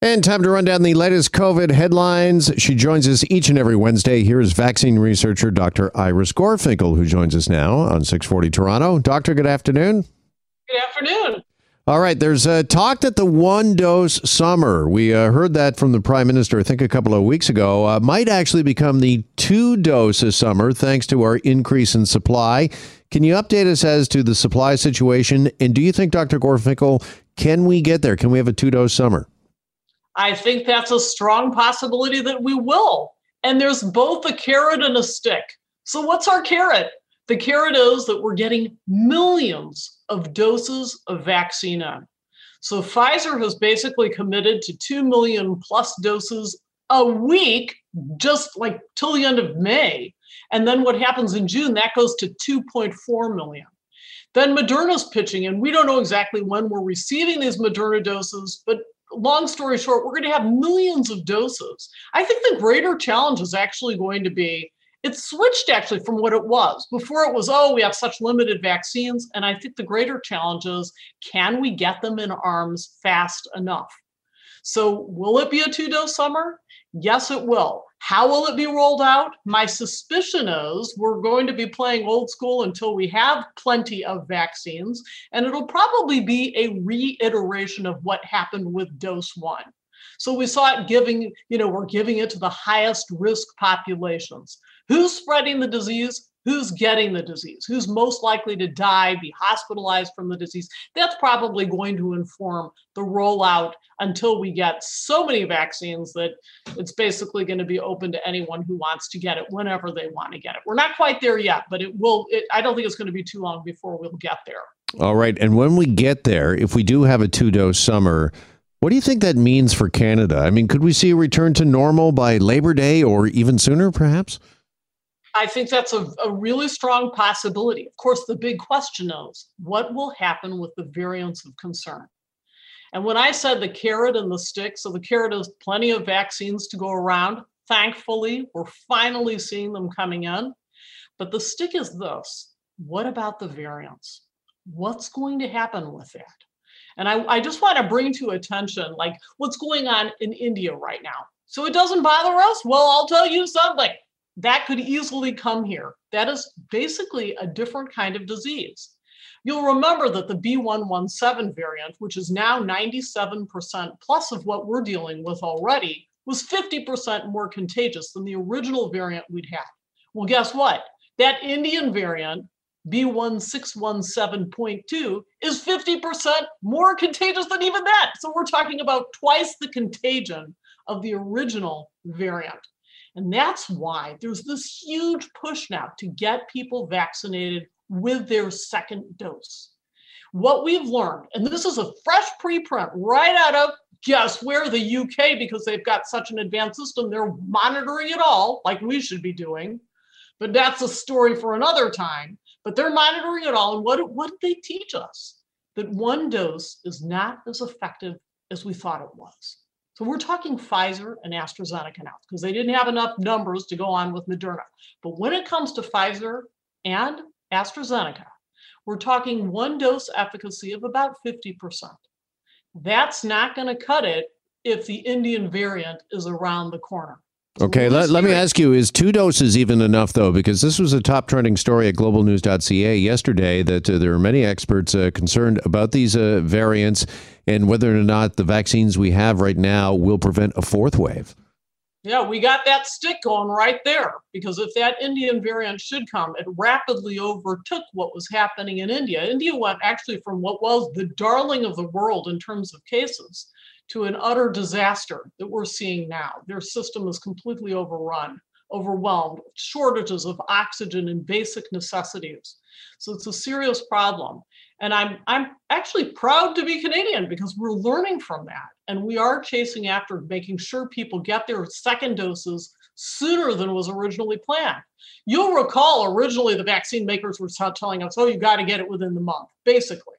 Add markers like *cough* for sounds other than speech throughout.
And time to run down the latest COVID headlines. She joins us each and every Wednesday. Here's vaccine researcher Dr. Iris Gorfinkel, who joins us now on 640 Toronto. Doctor, good afternoon. Good afternoon. All right, there's a talk that the one dose summer, we uh, heard that from the Prime Minister, I think a couple of weeks ago, uh, might actually become the two dose doses summer thanks to our increase in supply. Can you update us as to the supply situation? And do you think, Dr. Gorfinkel, can we get there? Can we have a two dose summer? I think that's a strong possibility that we will. And there's both a carrot and a stick. So, what's our carrot? The carrot is that we're getting millions of doses of vaccine in. So, Pfizer has basically committed to 2 million plus doses a week, just like till the end of May. And then what happens in June, that goes to 2.4 million. Then Moderna's pitching, and we don't know exactly when we're receiving these Moderna doses, but long story short, we're going to have millions of doses. I think the greater challenge is actually going to be it's switched actually from what it was. Before it was, oh, we have such limited vaccines. And I think the greater challenge is can we get them in arms fast enough? So, will it be a two dose summer? Yes, it will. How will it be rolled out? My suspicion is we're going to be playing old school until we have plenty of vaccines, and it'll probably be a reiteration of what happened with dose one. So we saw it giving, you know, we're giving it to the highest risk populations. Who's spreading the disease? Who's getting the disease, who's most likely to die, be hospitalized from the disease. That's probably going to inform the rollout until we get so many vaccines that it's basically going to be open to anyone who wants to get it whenever they want to get it. We're not quite there yet, but it will. It, I don't think it's going to be too long before we'll get there. All right. And when we get there, if we do have a two dose summer, what do you think that means for Canada? I mean, could we see a return to normal by Labor Day or even sooner, perhaps? I think that's a, a really strong possibility. Of course, the big question is what will happen with the variants of concern? And when I said the carrot and the stick, so the carrot is plenty of vaccines to go around. Thankfully, we're finally seeing them coming in. But the stick is this what about the variants? What's going to happen with that? And I, I just want to bring to attention like what's going on in India right now. So it doesn't bother us. Well, I'll tell you something that could easily come here. That is basically a different kind of disease. You'll remember that the B117 variant, which is now 97% plus of what we're dealing with already, was 50% more contagious than the original variant we'd had. Well, guess what? That Indian variant, B1617.2, is 50% more contagious than even that. So we're talking about twice the contagion of the original variant. And that's why there's this huge push now to get people vaccinated with their second dose. What we've learned, and this is a fresh preprint right out of guess where the UK, because they've got such an advanced system, they're monitoring it all like we should be doing. But that's a story for another time. But they're monitoring it all. And what, what did they teach us? That one dose is not as effective as we thought it was. So we're talking Pfizer and AstraZeneca now because they didn't have enough numbers to go on with Moderna. But when it comes to Pfizer and AstraZeneca, we're talking one dose efficacy of about 50%. That's not going to cut it if the Indian variant is around the corner. Okay, let, let me ask you is two doses even enough, though? Because this was a top trending story at globalnews.ca yesterday that uh, there are many experts uh, concerned about these uh, variants and whether or not the vaccines we have right now will prevent a fourth wave. Yeah, we got that stick going right there because if that Indian variant should come, it rapidly overtook what was happening in India. India went actually from what was the darling of the world in terms of cases to an utter disaster that we're seeing now. Their system is completely overrun, overwhelmed, shortages of oxygen and basic necessities. So it's a serious problem. And I'm I'm actually proud to be Canadian because we're learning from that. And we are chasing after making sure people get their second doses sooner than was originally planned. You'll recall originally the vaccine makers were telling us, oh, you got to get it within the month, basically.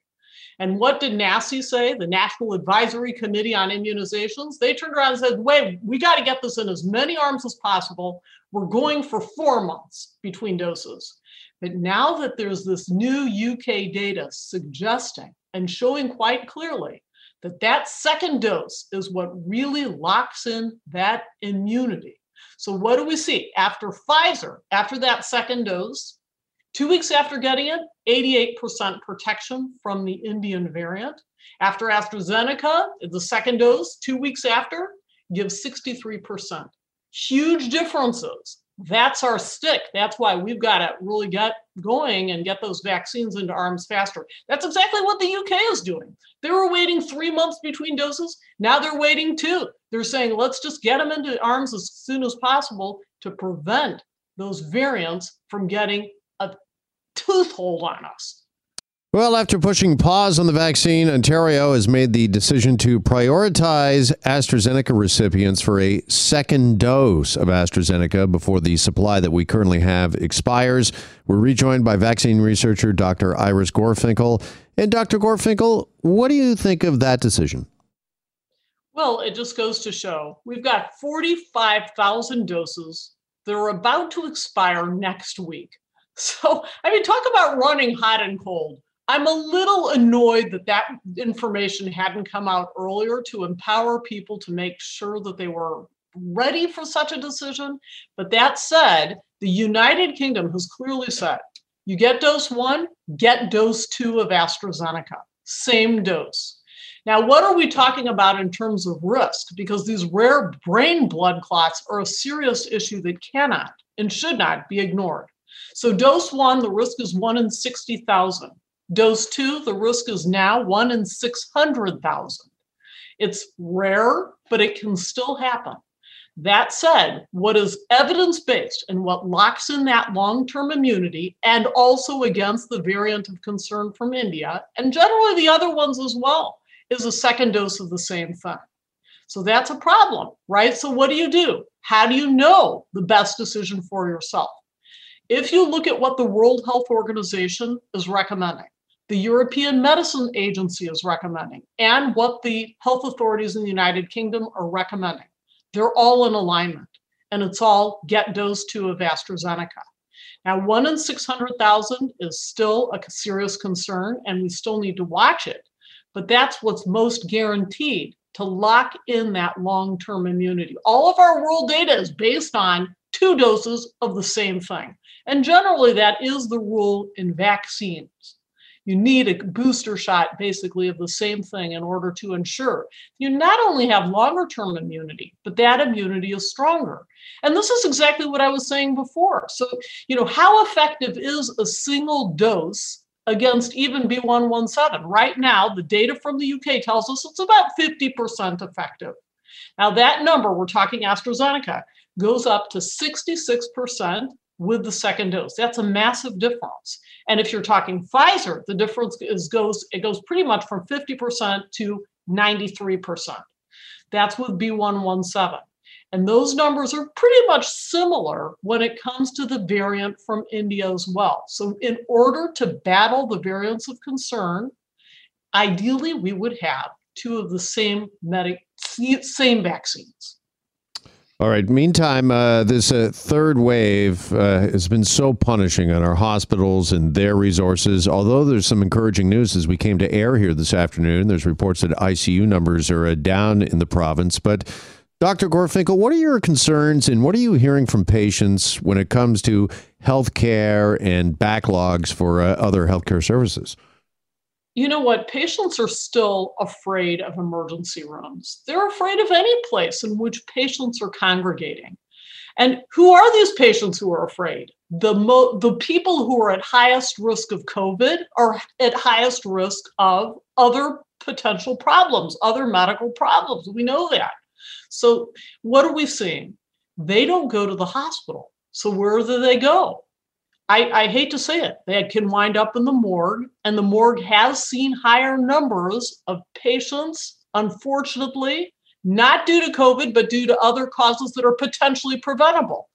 And what did NACI say, the National Advisory Committee on Immunizations? They turned around and said, wait, we got to get this in as many arms as possible. We're going for four months between doses. But now that there's this new UK data suggesting and showing quite clearly that that second dose is what really locks in that immunity. So what do we see after Pfizer, after that second dose, two weeks after getting it, 88% protection from the Indian variant. After AstraZeneca, the second dose, two weeks after, gives 63%. Huge differences that's our stick. That's why we've got to really get going and get those vaccines into arms faster. That's exactly what the UK is doing. They were waiting three months between doses. Now they're waiting two. They're saying, let's just get them into arms as soon as possible to prevent those variants from getting a toothhold on us. Well, after pushing pause on the vaccine, Ontario has made the decision to prioritize AstraZeneca recipients for a second dose of AstraZeneca before the supply that we currently have expires. We're rejoined by vaccine researcher Dr. Iris Gorfinkel. And Dr. Gorfinkel, what do you think of that decision? Well, it just goes to show we've got 45,000 doses that are about to expire next week. So, I mean, talk about running hot and cold. I'm a little annoyed that that information hadn't come out earlier to empower people to make sure that they were ready for such a decision. But that said, the United Kingdom has clearly said you get dose one, get dose two of AstraZeneca, same dose. Now, what are we talking about in terms of risk? Because these rare brain blood clots are a serious issue that cannot and should not be ignored. So, dose one, the risk is one in 60,000. Dose two, the risk is now one in 600,000. It's rare, but it can still happen. That said, what is evidence based and what locks in that long term immunity, and also against the variant of concern from India, and generally the other ones as well, is a second dose of the same thing. So that's a problem, right? So, what do you do? How do you know the best decision for yourself? If you look at what the World Health Organization is recommending, the European Medicine Agency is recommending and what the health authorities in the United Kingdom are recommending. They're all in alignment, and it's all get dose two of AstraZeneca. Now, one in 600,000 is still a serious concern, and we still need to watch it. But that's what's most guaranteed to lock in that long term immunity. All of our world data is based on two doses of the same thing. And generally, that is the rule in vaccines you need a booster shot basically of the same thing in order to ensure you not only have longer term immunity, but that immunity is stronger. And this is exactly what I was saying before. So, you know, how effective is a single dose against even B117? Right now, the data from the UK tells us it's about 50% effective. Now, that number, we're talking AstraZeneca, goes up to 66% with the second dose. That's a massive difference. And if you're talking Pfizer, the difference is goes it goes pretty much from 50% to 93%. That's with B117. And those numbers are pretty much similar when it comes to the variant from India as well. So, in order to battle the variants of concern, ideally we would have two of the same medic same vaccines. All right. Meantime, uh, this uh, third wave uh, has been so punishing on our hospitals and their resources. Although there's some encouraging news as we came to air here this afternoon, there's reports that ICU numbers are uh, down in the province. But Dr. Gorfinkel, what are your concerns and what are you hearing from patients when it comes to health care and backlogs for uh, other healthcare services? You know what? Patients are still afraid of emergency rooms. They're afraid of any place in which patients are congregating. And who are these patients who are afraid? The, mo- the people who are at highest risk of COVID are at highest risk of other potential problems, other medical problems. We know that. So, what are we seeing? They don't go to the hospital. So, where do they go? I, I, hate to say it, they can wind up in the morgue, and the morgue has seen higher numbers of patients, unfortunately, not due to COVID, but due to other causes that are potentially preventable.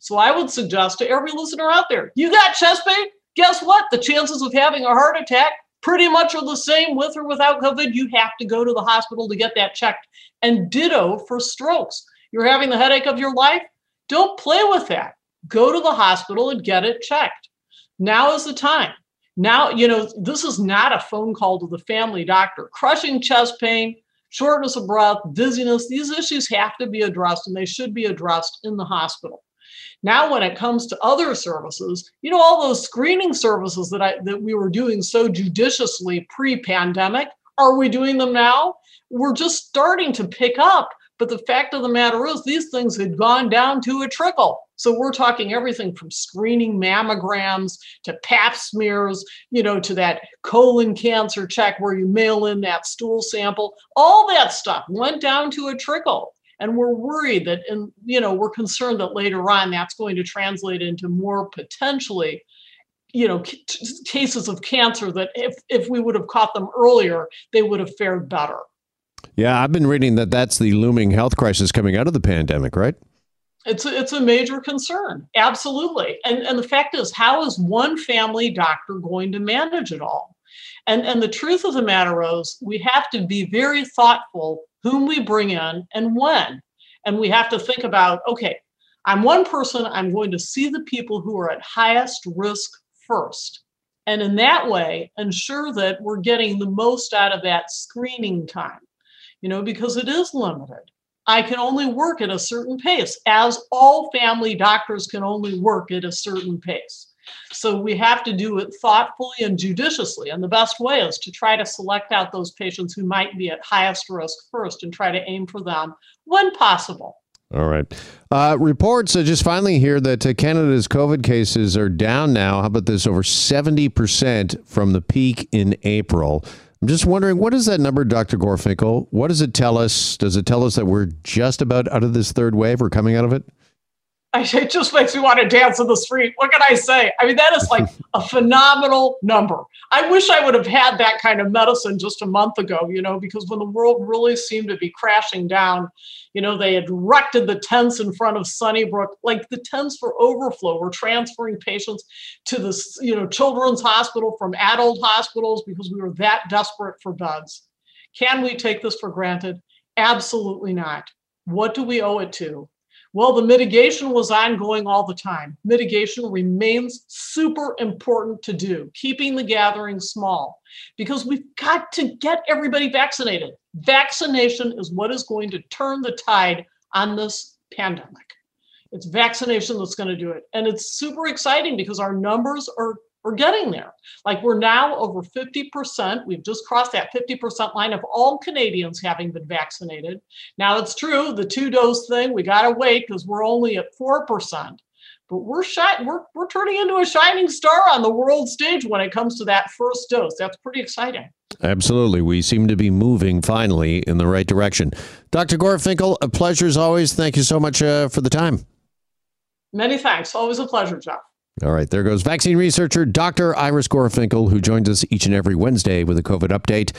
So I would suggest to every listener out there, you got chest pain? Guess what? The chances of having a heart attack pretty much are the same with or without COVID. You have to go to the hospital to get that checked. And ditto for strokes. You're having the headache of your life? Don't play with that go to the hospital and get it checked. Now is the time. Now, you know, this is not a phone call to the family doctor. Crushing chest pain, shortness of breath, dizziness, these issues have to be addressed and they should be addressed in the hospital. Now, when it comes to other services, you know, all those screening services that I that we were doing so judiciously pre-pandemic, are we doing them now? We're just starting to pick up. But the fact of the matter is, these things had gone down to a trickle. So we're talking everything from screening mammograms to pap smears, you know, to that colon cancer check where you mail in that stool sample. All that stuff went down to a trickle and we're worried that and you know we're concerned that later on that's going to translate into more potentially you know cases of cancer that if if we would have caught them earlier they would have fared better yeah i've been reading that that's the looming health crisis coming out of the pandemic right? It's a, it's a major concern. Absolutely. And and the fact is how is one family doctor going to manage it all? And and the truth of the matter is we have to be very thoughtful whom we bring in and when. And we have to think about okay, I'm one person, I'm going to see the people who are at highest risk first. And in that way, ensure that we're getting the most out of that screening time, you know, because it is limited. I can only work at a certain pace, as all family doctors can only work at a certain pace. So we have to do it thoughtfully and judiciously. And the best way is to try to select out those patients who might be at highest risk first and try to aim for them when possible. All right. Uh, reports uh, just finally here that uh, Canada's COVID cases are down now. How about this? Over 70% from the peak in April. I'm just wondering, what is that number, Dr. Gorfinkel? What does it tell us? Does it tell us that we're just about out of this third wave? We're coming out of it? It just makes me want to dance in the street. What can I say? I mean, that is like *laughs* a phenomenal number. I wish I would have had that kind of medicine just a month ago, you know, because when the world really seemed to be crashing down, you know, they had erected the tents in front of Sunnybrook, like the tents for overflow. We're transferring patients to the, you know, children's hospital from adult hospitals because we were that desperate for beds. Can we take this for granted? Absolutely not. What do we owe it to? Well, the mitigation was ongoing all the time. Mitigation remains super important to do, keeping the gathering small, because we've got to get everybody vaccinated. Vaccination is what is going to turn the tide on this pandemic. It's vaccination that's going to do it. And it's super exciting because our numbers are we're getting there. Like we're now over 50%. We've just crossed that 50% line of all Canadians having been vaccinated. Now it's true, the two dose thing, we got to wait because we're only at 4%. But we're, shi- we're, we're turning into a shining star on the world stage when it comes to that first dose. That's pretty exciting. Absolutely. We seem to be moving finally in the right direction. Dr. Gorfinkel, a pleasure as always. Thank you so much uh, for the time. Many thanks. Always a pleasure, Jeff. All right, there goes vaccine researcher Dr. Iris Gorfinkel, who joins us each and every Wednesday with a COVID update.